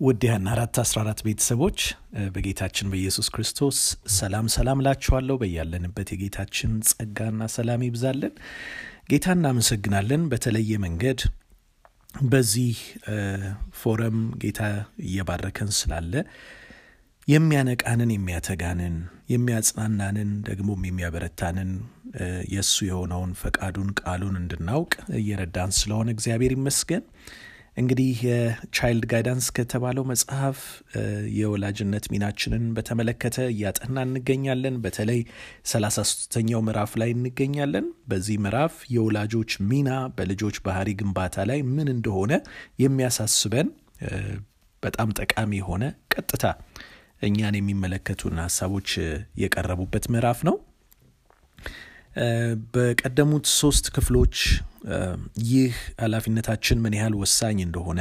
ውድ ያን አራት አስራ አራት ቤተሰቦች በጌታችን በኢየሱስ ክርስቶስ ሰላም ሰላም ላችኋለሁ። በያለንበት የጌታችን ጸጋና ሰላም ይብዛለን። ጌታ እናመሰግናለን። በተለየ መንገድ በዚህ ፎረም ጌታ እየባረከን ስላለ የሚያነቃንን፣ የሚያተጋንን፣ የሚያጽናናንን ደግሞም የሚያበረታንን የእሱ የሆነውን ፈቃዱን ቃሉን እንድናውቅ እየረዳን ስለሆነ እግዚአብሔር ይመስገን። እንግዲህ የቻይልድ ጋይዳንስ ከተባለው መጽሐፍ የወላጅነት ሚናችንን በተመለከተ እያጠና እንገኛለን። በተለይ ሰላሳ ሶስተኛው ምዕራፍ ላይ እንገኛለን። በዚህ ምዕራፍ የወላጆች ሚና በልጆች ባህሪ ግንባታ ላይ ምን እንደሆነ የሚያሳስበን በጣም ጠቃሚ የሆነ ቀጥታ እኛን የሚመለከቱን ሀሳቦች የቀረቡበት ምዕራፍ ነው። በቀደሙት ሶስት ክፍሎች ይህ ኃላፊነታችን ምን ያህል ወሳኝ እንደሆነ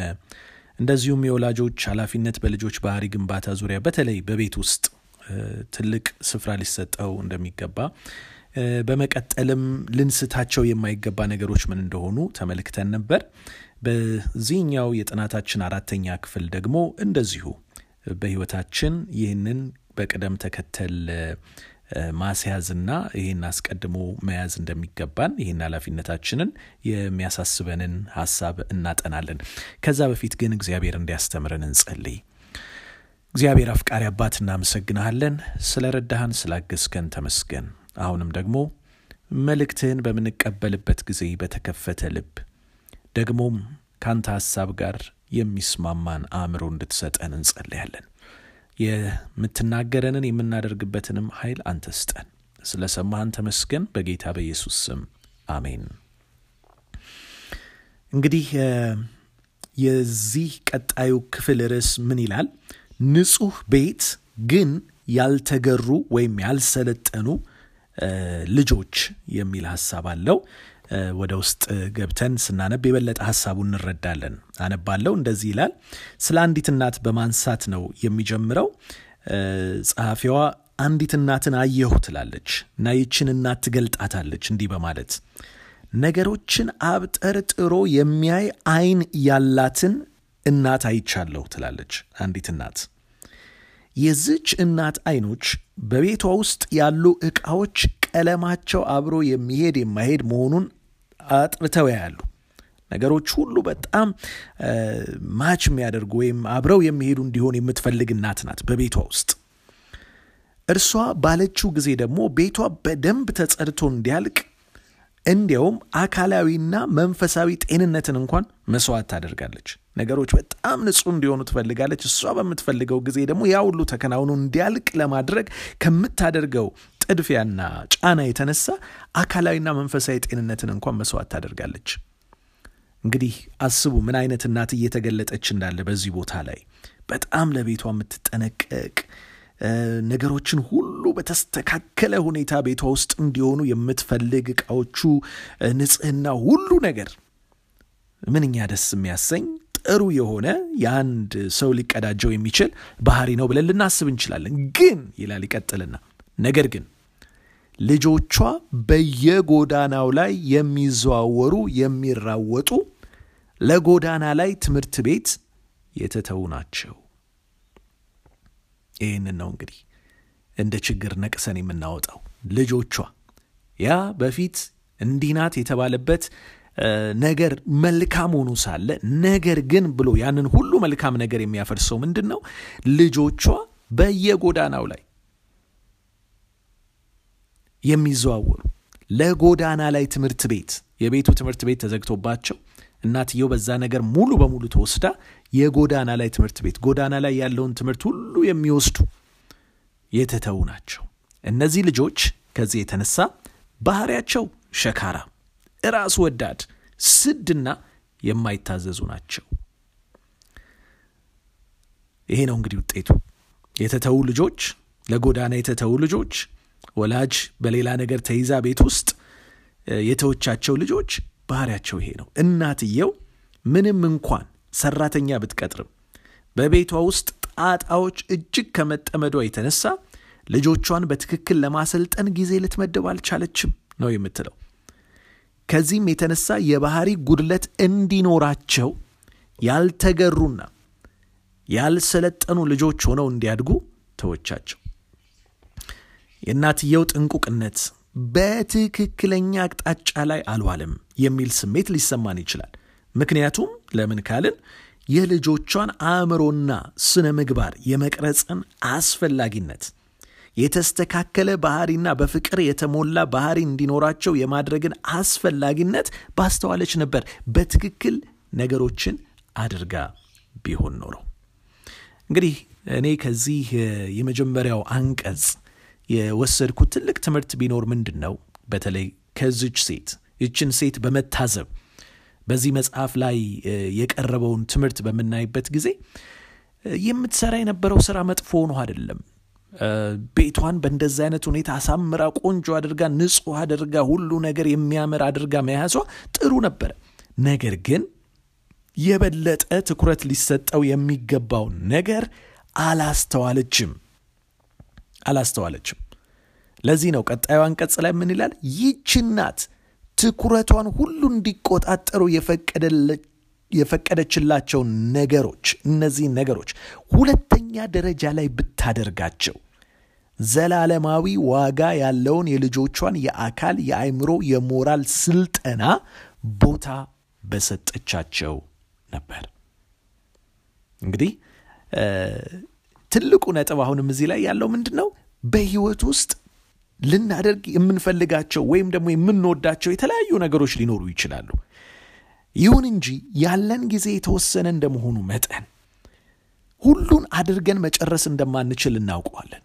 እንደዚሁም የወላጆች ኃላፊነት በልጆች ባህሪ ግንባታ ዙሪያ በተለይ በቤት ውስጥ ትልቅ ስፍራ ሊሰጠው እንደሚገባ በመቀጠልም ልንስታቸው የማይገባ ነገሮች ምን እንደሆኑ ተመልክተን ነበር። በዚህኛው የጥናታችን አራተኛ ክፍል ደግሞ እንደዚሁ በሕይወታችን ይህንን በቅደም ተከተል ማስያዝና ይህን አስቀድሞ መያዝ እንደሚገባን ይህን ኃላፊነታችንን የሚያሳስበንን ሀሳብ እናጠናለን። ከዛ በፊት ግን እግዚአብሔር እንዲያስተምረን እንጸልይ። እግዚአብሔር አፍቃሪ አባት እናመሰግንሃለን። ስለ ረዳህን ስላገዝከን ተመስገን። አሁንም ደግሞ መልእክትህን በምንቀበልበት ጊዜ በተከፈተ ልብ ደግሞም ካንተ ሀሳብ ጋር የሚስማማን አእምሮ እንድትሰጠን እንጸልያለን። የምትናገረንን የምናደርግበትንም ኃይል አንተ ስጠን። ስለ ሰማህን ተመስገን። በጌታ በኢየሱስ ስም አሜን። እንግዲህ የዚህ ቀጣዩ ክፍል ርዕስ ምን ይላል? ንጹሕ ቤት ግን ያልተገሩ ወይም ያልሰለጠኑ ልጆች የሚል ሀሳብ አለው። ወደ ውስጥ ገብተን ስናነብ የበለጠ ሀሳቡን እንረዳለን። አነባለው። እንደዚህ ይላል። ስለ አንዲት እናት በማንሳት ነው የሚጀምረው። ጸሐፊዋ አንዲት እናትን አየሁ ትላለች እና ይችን እናት ትገልጣታለች እንዲህ በማለት ነገሮችን አብጠርጥሮ የሚያይ ዓይን ያላትን እናት አይቻለሁ ትላለች። አንዲት እናት የዚች እናት ዓይኖች በቤቷ ውስጥ ያሉ ዕቃዎች ቀለማቸው አብሮ የሚሄድ የማይሄድ መሆኑን አጥርተው ያያሉ። ነገሮች ሁሉ በጣም ማች የሚያደርጉ ወይም አብረው የሚሄዱ እንዲሆን የምትፈልግ እናት ናት በቤቷ ውስጥ። እርሷ ባለችው ጊዜ ደግሞ ቤቷ በደንብ ተጸድቶ እንዲያልቅ እንዲያውም አካላዊና መንፈሳዊ ጤንነትን እንኳን መስዋዕት ታደርጋለች። ነገሮች በጣም ንጹሕ እንዲሆኑ ትፈልጋለች። እሷ በምትፈልገው ጊዜ ደግሞ ያ ሁሉ ተከናውኖ እንዲያልቅ ለማድረግ ከምታደርገው ጥድፊያና ጫና የተነሳ አካላዊና መንፈሳዊ ጤንነትን እንኳን መስዋዕት ታደርጋለች። እንግዲህ አስቡ ምን አይነት እናት እየተገለጠች እንዳለ በዚህ ቦታ ላይ በጣም ለቤቷ የምትጠነቀቅ ነገሮችን ሁሉ በተስተካከለ ሁኔታ ቤቷ ውስጥ እንዲሆኑ የምትፈልግ ዕቃዎቹ፣ ንጽህና፣ ሁሉ ነገር ምንኛ ደስ የሚያሰኝ ጥሩ የሆነ የአንድ ሰው ሊቀዳጀው የሚችል ባህሪ ነው ብለን ልናስብ እንችላለን። ግን ይላል ይቀጥልና፣ ነገር ግን ልጆቿ በየጎዳናው ላይ የሚዘዋወሩ የሚራወጡ፣ ለጎዳና ላይ ትምህርት ቤት የተተዉ ናቸው። ይህንን ነው እንግዲህ እንደ ችግር ነቅሰን የምናወጣው። ልጆቿ ያ በፊት እንዲህ ናት የተባለበት ነገር መልካም ሆኖ ሳለ ነገር ግን ብሎ ያንን ሁሉ መልካም ነገር የሚያፈርሰው ምንድን ነው? ልጆቿ በየጎዳናው ላይ የሚዘዋወሩ ለጎዳና ላይ ትምህርት ቤት የቤቱ ትምህርት ቤት ተዘግቶባቸው እናትየው በዛ ነገር ሙሉ በሙሉ ተወስዳ የጎዳና ላይ ትምህርት ቤት ጎዳና ላይ ያለውን ትምህርት ሁሉ የሚወስዱ የተተዉ ናቸው። እነዚህ ልጆች ከዚህ የተነሳ ባህሪያቸው ሸካራ፣ ራስ ወዳድ፣ ስድና የማይታዘዙ ናቸው። ይሄ ነው እንግዲህ ውጤቱ። የተተዉ ልጆች፣ ለጎዳና የተተዉ ልጆች፣ ወላጅ በሌላ ነገር ተይዛ ቤት ውስጥ የተወቻቸው ልጆች ባህሪያቸው ይሄ ነው። እናትየው ምንም እንኳን ሰራተኛ ብትቀጥርም በቤቷ ውስጥ ጣጣዎች እጅግ ከመጠመዷ የተነሳ ልጆቿን በትክክል ለማሰልጠን ጊዜ ልትመደብ አልቻለችም ነው የምትለው። ከዚህም የተነሳ የባህሪ ጉድለት እንዲኖራቸው ያልተገሩና ያልሰለጠኑ ልጆች ሆነው እንዲያድጉ ተወቻቸው። የእናትየው ጥንቁቅነት በትክክለኛ አቅጣጫ ላይ አልዋለም የሚል ስሜት ሊሰማን ይችላል። ምክንያቱም ለምን ካልን የልጆቿን አእምሮና ስነ ምግባር የመቅረጽን አስፈላጊነት የተስተካከለ ባህሪና በፍቅር የተሞላ ባህሪ እንዲኖራቸው የማድረግን አስፈላጊነት ባስተዋለች ነበር። በትክክል ነገሮችን አድርጋ ቢሆን ኖረው እንግዲህ እኔ ከዚህ የመጀመሪያው አንቀጽ የወሰድኩት ትልቅ ትምህርት ቢኖር ምንድን ነው? በተለይ ከዚች ሴት ይችን ሴት በመታዘብ በዚህ መጽሐፍ ላይ የቀረበውን ትምህርት በምናይበት ጊዜ የምትሰራ የነበረው ስራ መጥፎ ሆኖ አይደለም። ቤቷን በእንደዚህ አይነት ሁኔታ አሳምራ ቆንጆ አድርጋ ንጹሕ አድርጋ ሁሉ ነገር የሚያምር አድርጋ መያዟ ጥሩ ነበረ። ነገር ግን የበለጠ ትኩረት ሊሰጠው የሚገባውን ነገር አላስተዋለችም አላስተዋለችም። ለዚህ ነው ቀጣዩ አንቀጽ ላይ ምን ይላል? ይህች ናት ትኩረቷን ሁሉ እንዲቆጣጠሩ የፈቀደችላቸውን ነገሮች እነዚህን ነገሮች ሁለተኛ ደረጃ ላይ ብታደርጋቸው ዘላለማዊ ዋጋ ያለውን የልጆቿን የአካል፣ የአእምሮ፣ የሞራል ስልጠና ቦታ በሰጠቻቸው ነበር። እንግዲህ ትልቁ ነጥብ አሁንም እዚህ ላይ ያለው ምንድን ነው? በህይወት ውስጥ ልናደርግ የምንፈልጋቸው ወይም ደግሞ የምንወዳቸው የተለያዩ ነገሮች ሊኖሩ ይችላሉ። ይሁን እንጂ ያለን ጊዜ የተወሰነ እንደመሆኑ መጠን ሁሉን አድርገን መጨረስ እንደማንችል እናውቀዋለን።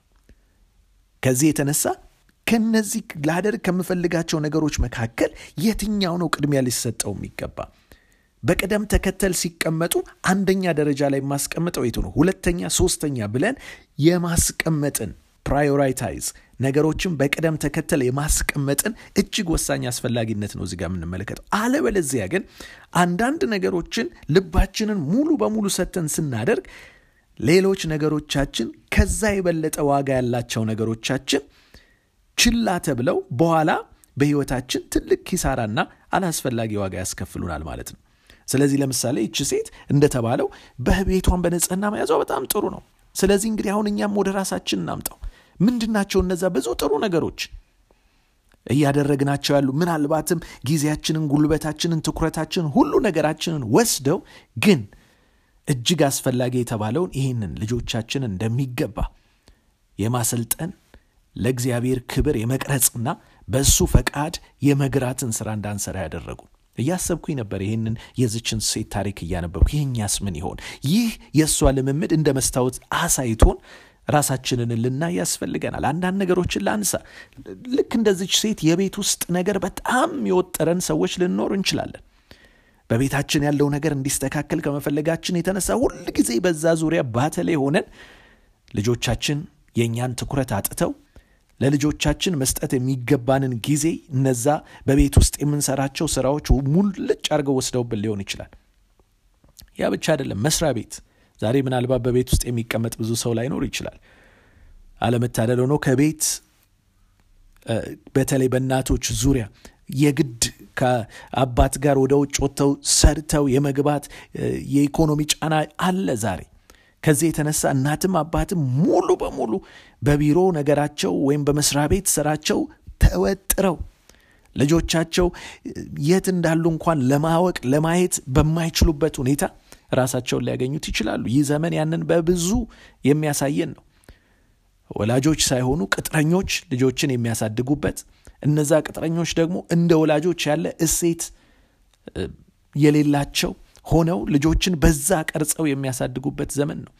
ከዚህ የተነሳ ከነዚህ ላደርግ ከምፈልጋቸው ነገሮች መካከል የትኛው ነው ቅድሚያ ሊሰጠው የሚገባ? በቅደም ተከተል ሲቀመጡ አንደኛ ደረጃ ላይ የማስቀምጠው የቱ ነው፣ ሁለተኛ፣ ሶስተኛ ብለን የማስቀመጥን prioritize ነገሮችን በቅደም ተከተል የማስቀመጥን እጅግ ወሳኝ አስፈላጊነት ነው እዚጋ የምንመለከተው። አለበለዚያ ግን አንዳንድ ነገሮችን ልባችንን ሙሉ በሙሉ ሰጥተን ስናደርግ ሌሎች ነገሮቻችን ከዛ የበለጠ ዋጋ ያላቸው ነገሮቻችን ችላ ተብለው በኋላ በሕይወታችን ትልቅ ኪሳራና አላስፈላጊ ዋጋ ያስከፍሉናል ማለት ነው። ስለዚህ ለምሳሌ ይቺ ሴት እንደተባለው በቤቷን በንጽህና መያዟ በጣም ጥሩ ነው። ስለዚህ እንግዲህ አሁን እኛም ወደ ራሳችን እናምጣው። ምንድናቸው እነዛ ብዙ ጥሩ ነገሮች እያደረግናቸው ያሉ ምናልባትም ጊዜያችንን፣ ጉልበታችንን፣ ትኩረታችንን፣ ሁሉ ነገራችንን ወስደው ግን እጅግ አስፈላጊ የተባለውን ይህንን ልጆቻችንን እንደሚገባ የማሰልጠን ለእግዚአብሔር ክብር የመቅረጽና በእሱ ፈቃድ የመግራትን ስራ እንዳንሰራ ያደረጉ እያሰብኩኝ ነበር። ይህንን የዝችን ሴት ታሪክ እያነበብኩ ይህኛስ ምን ይሆን? ይህ የእሷ ልምምድ እንደ መስታወት አሳይቶን ራሳችንን ልናይ ያስፈልገናል። አንዳንድ ነገሮችን ላንሳ። ልክ እንደዚች ሴት የቤት ውስጥ ነገር በጣም የወጠረን ሰዎች ልንኖር እንችላለን። በቤታችን ያለው ነገር እንዲስተካከል ከመፈለጋችን የተነሳ ሁል ጊዜ በዛ ዙሪያ ባተሌ ሆነን ልጆቻችን የእኛን ትኩረት አጥተው ለልጆቻችን መስጠት የሚገባንን ጊዜ እነዛ በቤት ውስጥ የምንሰራቸው ስራዎች ሙልጭ አድርገው ወስደውብን ሊሆን ይችላል። ያ ብቻ አይደለም። መስሪያ ቤት ዛሬ ምናልባት በቤት ውስጥ የሚቀመጥ ብዙ ሰው ላይኖር ይችላል። አለመታደል ሆኖ ከቤት በተለይ በእናቶች ዙሪያ የግድ ከአባት ጋር ወደ ውጭ ወጥተው ሰርተው የመግባት የኢኮኖሚ ጫና አለ ዛሬ። ከዚህ የተነሳ እናትም አባትም ሙሉ በሙሉ በቢሮ ነገራቸው ወይም በመስሪያ ቤት ስራቸው ተወጥረው ልጆቻቸው የት እንዳሉ እንኳን ለማወቅ ለማየት በማይችሉበት ሁኔታ ራሳቸውን ሊያገኙት ይችላሉ። ይህ ዘመን ያንን በብዙ የሚያሳየን ነው። ወላጆች ሳይሆኑ ቅጥረኞች ልጆችን የሚያሳድጉበት፣ እነዛ ቅጥረኞች ደግሞ እንደ ወላጆች ያለ እሴት የሌላቸው ሆነው ልጆችን በዛ ቀርጸው የሚያሳድጉበት ዘመን ነው።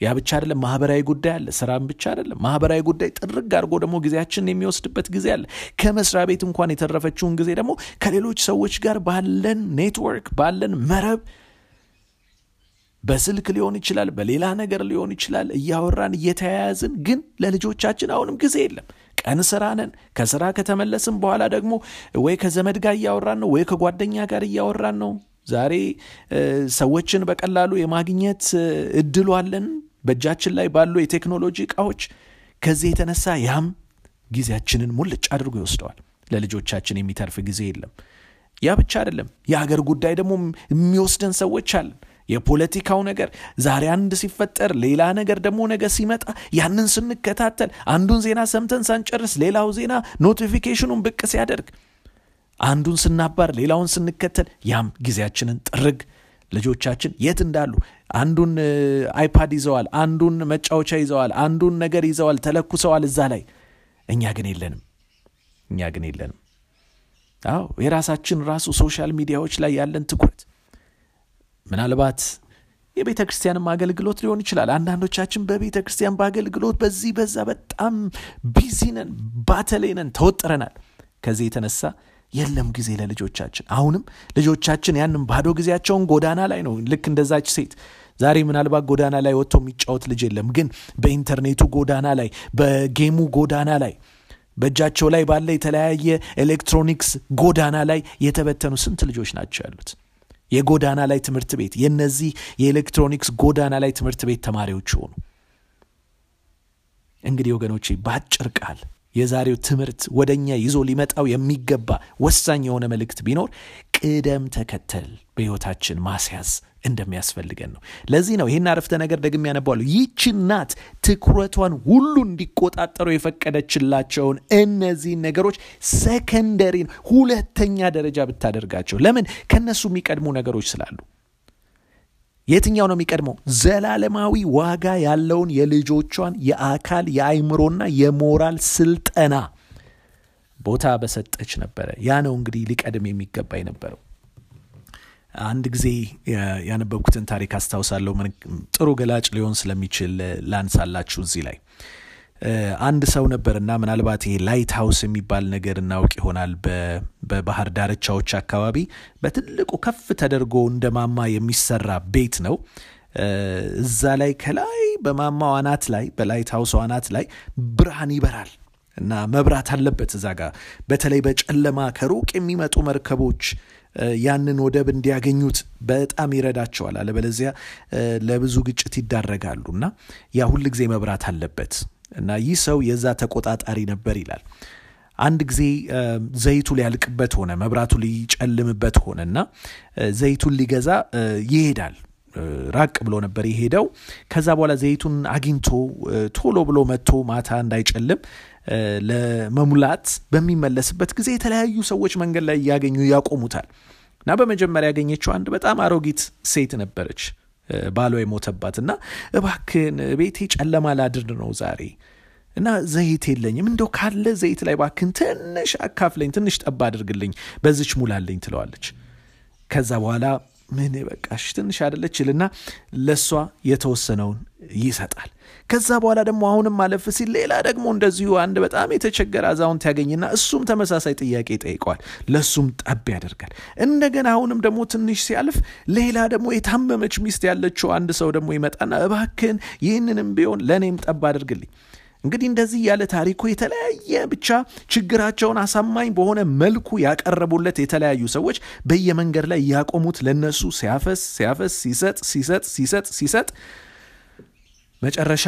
ያ ብቻ አይደለም፣ ማህበራዊ ጉዳይ አለ። ስራም ብቻ አይደለም፣ ማህበራዊ ጉዳይ ጥርግ አድርጎ ደግሞ ጊዜያችንን የሚወስድበት ጊዜ አለ። ከመስሪያ ቤት እንኳን የተረፈችውን ጊዜ ደግሞ ከሌሎች ሰዎች ጋር ባለን ኔትወርክ ባለን መረብ በስልክ ሊሆን ይችላል፣ በሌላ ነገር ሊሆን ይችላል፣ እያወራን እየተያያዝን ግን ለልጆቻችን አሁንም ጊዜ የለም። ቀን ስራ ነን። ከስራ ከተመለስን በኋላ ደግሞ ወይ ከዘመድ ጋር እያወራን ነው፣ ወይ ከጓደኛ ጋር እያወራን ነው። ዛሬ ሰዎችን በቀላሉ የማግኘት እድሉ አለን በእጃችን ላይ ባሉ የቴክኖሎጂ እቃዎች። ከዚህ የተነሳ ያም ጊዜያችንን ሙልጭ አድርጎ ይወስደዋል። ለልጆቻችን የሚተርፍ ጊዜ የለም። ያ ብቻ አይደለም፣ የሀገር ጉዳይ ደግሞ የሚወስደን ሰዎች አለን። የፖለቲካው ነገር ዛሬ አንድ ሲፈጠር ሌላ ነገር ደግሞ ነገ ሲመጣ ያንን ስንከታተል አንዱን ዜና ሰምተን ሳንጨርስ ሌላው ዜና notification ኡን ብቅ ሲያደርግ አንዱን ስናባርር ሌላውን ስንከተል ያም ጊዜያችንን ጥርግ ልጆቻችን የት እንዳሉ አንዱን iPad ይዘዋል፣ አንዱን መጫወቻ ይዘዋል፣ አንዱን ነገር ይዘዋል፣ ተለኩሰዋል እዛ ላይ። እኛ ግን የለንም፣ እኛ ግን የለንም። አዎ የራሳችን ራሱ social media ዎች ላይ ያለን ትኩረት ምናልባት የቤተ ክርስቲያንም አገልግሎት ሊሆን ይችላል። አንዳንዶቻችን በቤተ ክርስቲያን በአገልግሎት በዚህ በዛ በጣም busy ነን፣ ባተሌ ነን፣ ተወጥረናል። ከዚህ የተነሳ የለም ጊዜ ለልጆቻችን። አሁንም ልጆቻችን ያንም ባዶ ጊዜያቸውን ጎዳና ላይ ነው። ልክ እንደዛች ሴት ዛሬ ምናልባት ጎዳና ላይ ወጥቶ የሚጫወት ልጅ የለም፣ ግን በኢንተርኔቱ ጎዳና ላይ፣ በ game ኡ ጎዳና ላይ፣ በእጃቸው ላይ ባለ የተለያየ ኤሌክትሮኒክስ ጎዳና ላይ የተበተኑ ስንት ልጆች ናቸው ያሉት? የጎዳና ላይ ትምህርት ቤት የነዚህ የኤሌክትሮኒክስ ጎዳና ላይ ትምህርት ቤት ተማሪዎች ሆኑ። እንግዲህ ወገኖቼ በአጭር ቃል የዛሬው ትምህርት ወደ እኛ ይዞ ሊመጣው የሚገባ ወሳኝ የሆነ መልእክት ቢኖር ቅደም ተከተል በሕይወታችን ማስያዝ እንደሚያስፈልገን ነው። ለዚህ ነው ይህን አረፍተ ነገር ደግሜ ያነባዋለሁ። ይህች እናት ትኩረቷን ሁሉ እንዲቆጣጠሩ የፈቀደችላቸውን እነዚህን ነገሮች ሰከንደሪን ሁለተኛ ደረጃ ብታደርጋቸው፣ ለምን ከነሱ የሚቀድሙ ነገሮች ስላሉ። የትኛው ነው የሚቀድመው? ዘላለማዊ ዋጋ ያለውን የልጆቿን የአካል የአይምሮና የሞራል ስልጠና ቦታ በሰጠች ነበረ። ያ ነው እንግዲህ ሊቀድም የሚገባ የነበረው። አንድ ጊዜ ያነበብኩትን ታሪክ አስታውሳለሁ። ጥሩ ገላጭ ሊሆን ስለሚችል ላንሳላችሁ እዚህ ላይ አንድ ሰው ነበርና ምናልባት ይሄ light house የሚባል ነገር እናውቅ ይሆናል። በባህር ዳርቻዎች አካባቢ በትልቁ ከፍ ተደርጎ እንደ ማማ የሚሰራ ቤት ነው። እዛ ላይ ከላይ በማማው አናት ላይ በላይት ሀውሱ አናት ላይ ብርሃን ይበራል እና መብራት አለበት እዛ ጋር በተለይ በጨለማ ከሩቅ የሚመጡ መርከቦች ያንን ወደብ እንዲያገኙት በጣም ይረዳቸዋል። አለበለዚያ ለብዙ ግጭት ይዳረጋሉ እና ያ ሁል ጊዜ መብራት አለበት እና ይህ ሰው የዛ ተቆጣጣሪ ነበር ይላል። አንድ ጊዜ ዘይቱ ሊያልቅበት ሆነ፣ መብራቱ ሊጨልምበት ሆነ እና ዘይቱን ሊገዛ ይሄዳል። ራቅ ብሎ ነበር የሄደው። ከዛ በኋላ ዘይቱን አግኝቶ ቶሎ ብሎ መጥቶ ማታ እንዳይጨልም ለመሙላት በሚመለስበት ጊዜ የተለያዩ ሰዎች መንገድ ላይ እያገኙ ያቆሙታል እና በመጀመሪያ ያገኘችው አንድ በጣም አሮጊት ሴት ነበረች ባሏ የሞተባት እና እባክን ቤቴ ጨለማ ላድር ነው ዛሬ። እና ዘይት የለኝም። እንደው ካለ ዘይት ላይ ባክን ትንሽ አካፍለኝ ትንሽ ጠባ አድርግልኝ በዚች ሙላልኝ ትለዋለች። ከዛ በኋላ ምን በቃሽ ትንሽ አደለች ይልና ለእሷ የተወሰነውን ይሰጣል። ከዛ በኋላ ደግሞ አሁንም አለፍ ሲል ሌላ ደግሞ እንደዚሁ አንድ በጣም የተቸገረ አዛውንት ያገኝና እሱም ተመሳሳይ ጥያቄ ይጠይቀዋል። ለእሱም ጠብ ያደርጋል። እንደገና አሁንም ደግሞ ትንሽ ሲያልፍ ሌላ ደግሞ የታመመች ሚስት ያለችው አንድ ሰው ደግሞ ይመጣና እባክን ይህንንም ቢሆን ለእኔም ጠብ አድርግልኝ እንግዲህ እንደዚህ ያለ ታሪኩ የተለያየ ብቻ ችግራቸውን አሳማኝ በሆነ መልኩ ያቀረቡለት የተለያዩ ሰዎች በየመንገድ ላይ ያቆሙት ለነሱ ሲያፈስ ሲያፈስ ሲሰጥ ሲሰጥ ሲሰጥ ሲሰጥ መጨረሻ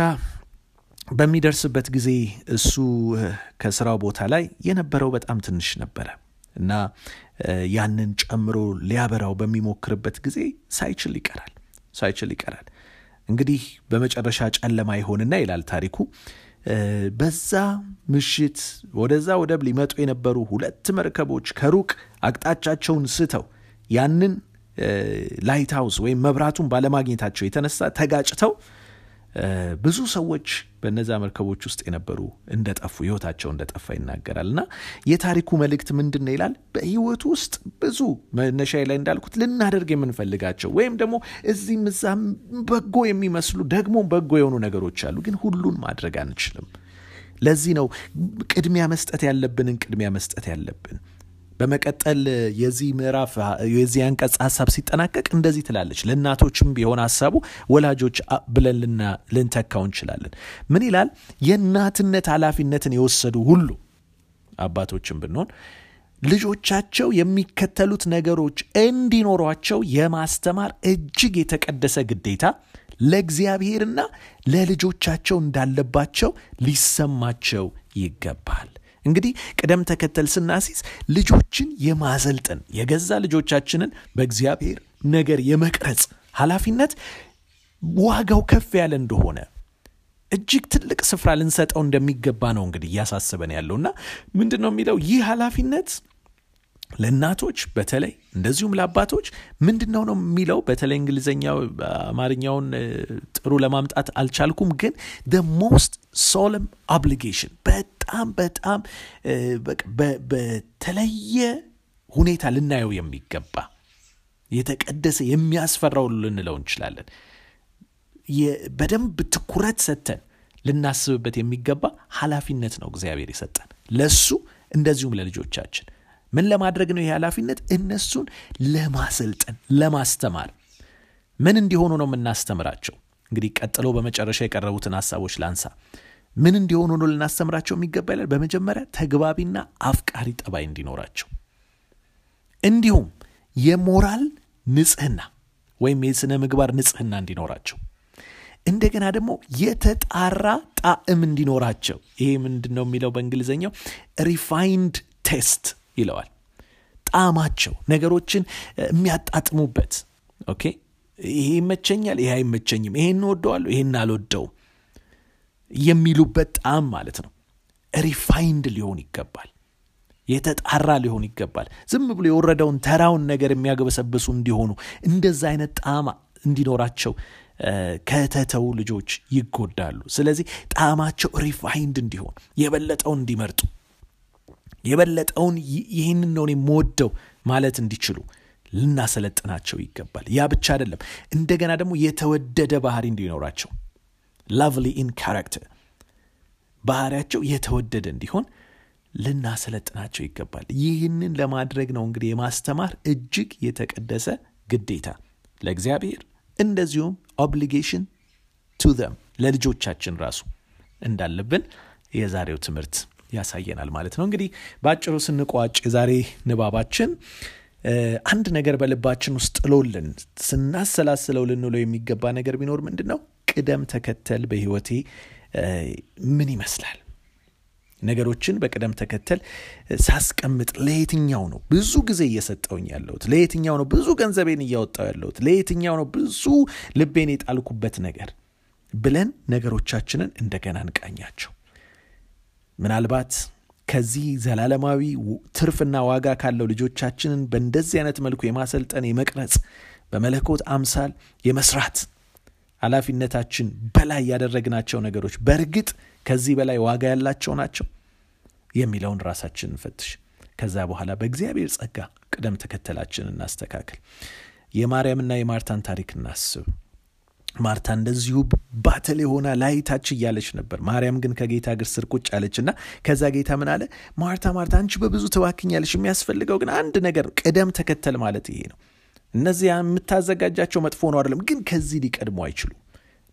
በሚደርስበት ጊዜ እሱ ከስራው ቦታ ላይ የነበረው በጣም ትንሽ ነበረ እና ያንን ጨምሮ ሊያበራው በሚሞክርበት ጊዜ ሳይችል ይቀራል ሳይችል ይቀራል። እንግዲህ በመጨረሻ ጨለማ ይሆንና ይላል ታሪኩ በዛ ምሽት ወደዛ ወደብ ሊመጡ የነበሩ ሁለት መርከቦች ከሩቅ አቅጣጫቸውን ስተው ያንን light house ወይም መብራቱን ባለማግኘታቸው የተነሳ ተጋጭተው ብዙ ሰዎች በነዛ መርከቦች ውስጥ የነበሩ እንደጠፉ ህይወታቸው እንደጠፋ ይናገራል። እና የታሪኩ መልእክት ምንድን ይላል? በህይወቱ ውስጥ ብዙ መነሻ ላይ እንዳልኩት ልናደርግ የምንፈልጋቸው ወይም ደግሞ እዚህም እዛም በጎ የሚመስሉ ደግሞ በጎ የሆኑ ነገሮች አሉ ግን ሁሉን ማድረግ አንችልም። ለዚህ ነው ቅድሚያ መስጠት ያለብንን ቅድሚያ መስጠት ያለብን በመቀጠል የዚህ ምዕራፍ የዚህ አንቀጽ ሀሳብ ሲጠናቀቅ እንደዚህ ትላለች። ለእናቶችም ቢሆን ሀሳቡ ወላጆች ብለን ልንተካው እንችላለን። ምን ይላል? የእናትነት ኃላፊነትን የወሰዱ ሁሉ አባቶችም ብንሆን ልጆቻቸው የሚከተሉት ነገሮች እንዲኖሯቸው የማስተማር እጅግ የተቀደሰ ግዴታ ለእግዚአብሔርና ለልጆቻቸው እንዳለባቸው ሊሰማቸው ይገባል እንግዲህ ቅደም ተከተል ስናሲዝ ልጆችን የማሰልጠን የገዛ ልጆቻችንን በእግዚአብሔር ነገር የመቅረጽ ኃላፊነት ዋጋው ከፍ ያለ እንደሆነ እጅግ ትልቅ ስፍራ ልንሰጠው እንደሚገባ ነው እንግዲህ እያሳሰበን ያለውና ምንድን ነው የሚለው? ይህ ኃላፊነት ለእናቶች በተለይ እንደዚሁም ለአባቶች ምንድን ነው ነው የሚለው? በተለይ እንግሊዝኛው አማርኛውን ጥሩ ለማምጣት አልቻልኩም። ግን the most solemn obligation በጣም በጣም በተለየ ሁኔታ ልናየው የሚገባ የተቀደሰ የሚያስፈራው ልንለው እንችላለን። በደንብ ትኩረት ሰጥተን ልናስብበት የሚገባ ኃላፊነት ነው እግዚአብሔር የሰጠን ለሱ እንደዚሁም ለልጆቻችን ምን ለማድረግ ነው ይህ ኃላፊነት? እነሱን ለማሰልጠን ለማስተማር። ምን እንዲሆኑ ነው የምናስተምራቸው? እንግዲህ ቀጥሎ በመጨረሻ የቀረቡትን ሀሳቦች ላንሳ። ምን እንዲሆኑ ነው ልናስተምራቸው የሚገባ ይላል? በመጀመሪያ ተግባቢና አፍቃሪ ጠባይ እንዲኖራቸው። እንዲሁም የሞራል ንጽህና ወይም የስነ ምግባር ንጽህና እንዲኖራቸው። እንደገና ደግሞ የተጣራ ጣዕም እንዲኖራቸው። ይሄ ምንድን ነው የሚለው በእንግሊዝኛው refined taste ይለዋል። ጣዕማቸው ነገሮችን የሚያጣጥሙበት okay? ይሄ ይመቸኛል ይሄ አይመቸኝም ይሄን እወደዋለሁ ይሄን አልወደውም የሚሉበት ጣዕም ማለት ነው። refined ሊሆን ይገባል የተጣራ ሊሆን ይገባል። ዝም ብሎ የወረደውን ተራውን ነገር የሚያገበሰብሱ እንዲሆኑ እንደዛ አይነት ጣዕም እንዲኖራቸው ከተተዉ ልጆች ይጎዳሉ። ስለዚህ ጣዕማቸው refined እንዲሆን የበለጠውን እንዲመርጡ የበለጠውን ይህንን ነው የምወደው ማለት እንዲችሉ ልናሰለጥናቸው ይገባል። ያ ብቻ አይደለም። እንደገና ደግሞ የተወደደ ባህሪ እንዲኖራቸው። lovely in character ባህሪያቸው የተወደደ እንዲሆን ልናሰለጥናቸው ይገባል። ይህንን ለማድረግ ነው እንግዲህ የማስተማር እጅግ የተቀደሰ ግዴታ። ለእግዚአብሔር እንደዚሁም obligation ቱ ለልጆቻችን ራሱ እንዳለብን የዛሬው ትምህርት ያሳየናል ማለት ነው። እንግዲህ በአጭሩ ስንቋጭ የዛሬ ንባባችን አንድ ነገር በልባችን ውስጥ ጥሎልን ስናሰላስለው ልንለው የሚገባ ነገር ቢኖር ምንድን ነው ቅደም ተከተል በህይወቴ ምን ይመስላል? ነገሮችን በቅደም ተከተል ሳስቀምጥ ለየትኛው ነው ብዙ ጊዜ እየሰጠውኝ ያለሁት? ለየትኛው ነው ብዙ ገንዘቤን እያወጣው ያለሁት? ለየትኛው ነው ብዙ ልቤን የጣልኩበት ነገር? ብለን ነገሮቻችንን እንደገና እንቃኛቸው ምናልባት ከዚህ ዘላለማዊ ትርፍና ዋጋ ካለው ልጆቻችንን በእንደዚህ አይነት መልኩ የማሰልጠን የመቅረጽ በመለኮት አምሳል የመስራት ኃላፊነታችን በላይ ያደረግናቸው ነገሮች በእርግጥ ከዚህ በላይ ዋጋ ያላቸው ናቸው የሚለውን ራሳችን እንፈትሽ። ከዛ በኋላ በእግዚአብሔር ጸጋ ቅደም ተከተላችን እናስተካክል። የማርያምና የማርታን ታሪክ እናስብ ማርታ እንደዚሁ ባተል የሆና ላይታች እያለች ነበር። ማርያም ግን ከጌታ እግር ስር ቁጭ አለች እና ከዛ ጌታ ምን አለ? ማርታ ማርታ አንቺ በብዙ ትባክኛለች የሚያስፈልገው ግን አንድ ነገር ቅደም ተከተል ማለት ይሄ ነው። እነዚያ የምታዘጋጃቸው መጥፎ ነው አይደለም ግን ከዚህ ሊቀድሙ አይችሉም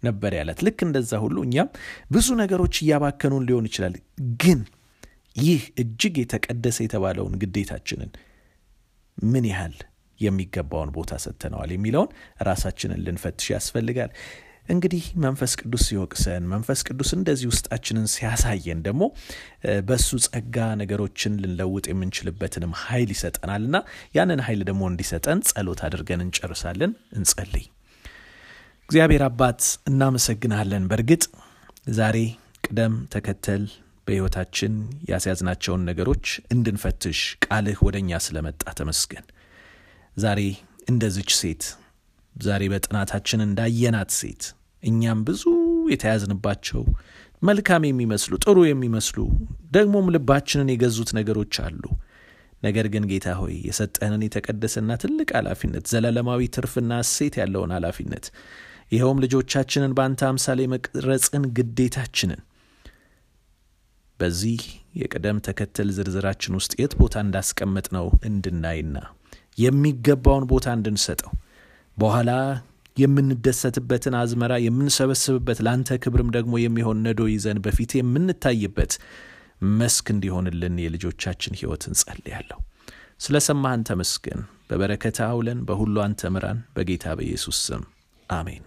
ነበር ያላት። ልክ እንደዛ ሁሉ እኛም ብዙ ነገሮች እያባከኑን ሊሆን ይችላል ግን ይህ እጅግ የተቀደሰ የተባለውን ግዴታችንን ምን ያህል የሚገባውን ቦታ ሰጥተነዋል የሚለውን ራሳችንን ልንፈትሽ ያስፈልጋል። እንግዲህ መንፈስ ቅዱስ ሲወቅሰን መንፈስ ቅዱስ እንደዚህ ውስጣችንን ሲያሳየን ደግሞ በሱ ጸጋ ነገሮችን ልንለውጥ የምንችልበትንም ኃይል ይሰጠናልና ያንን ኃይል ደግሞ እንዲሰጠን ጸሎት አድርገን እንጨርሳለን። እንጸልይ። እግዚአብሔር አባት እናመሰግናለን። በእርግጥ ዛሬ ቅደም ተከተል በሕይወታችን ያስያዝናቸውን ነገሮች እንድንፈትሽ ቃልህ ወደ እኛ ስለመጣ ተመስገን ዛሬ እንደዚች ሴት ዛሬ በጥናታችን እንዳየናት ሴት እኛም ብዙ የተያዝንባቸው መልካም የሚመስሉ ጥሩ የሚመስሉ ደግሞም ልባችንን የገዙት ነገሮች አሉ። ነገር ግን ጌታ ሆይ የሰጠህንን የተቀደሰና ትልቅ ኃላፊነት ዘላለማዊ ትርፍና እሴት ያለውን ኃላፊነት ይኸውም ልጆቻችንን በአንተ አምሳሌ መቅረጽን ግዴታችንን በዚህ የቅደም ተከተል ዝርዝራችን ውስጥ የት ቦታ እንዳስቀመጥ ነው እንድናይና የሚገባውን ቦታ እንድንሰጠው በኋላ የምንደሰትበትን አዝመራ የምንሰበስብበት ለአንተ ክብርም ደግሞ የሚሆን ነዶ ይዘን በፊት የምንታይበት መስክ እንዲሆንልን የልጆቻችን ሕይወት እንጸልያለሁ። ስለ ሰማህን ተመስገን። በበረከት አውለን በሁሉ አንተ ምራን። በጌታ በኢየሱስ ስም አሜን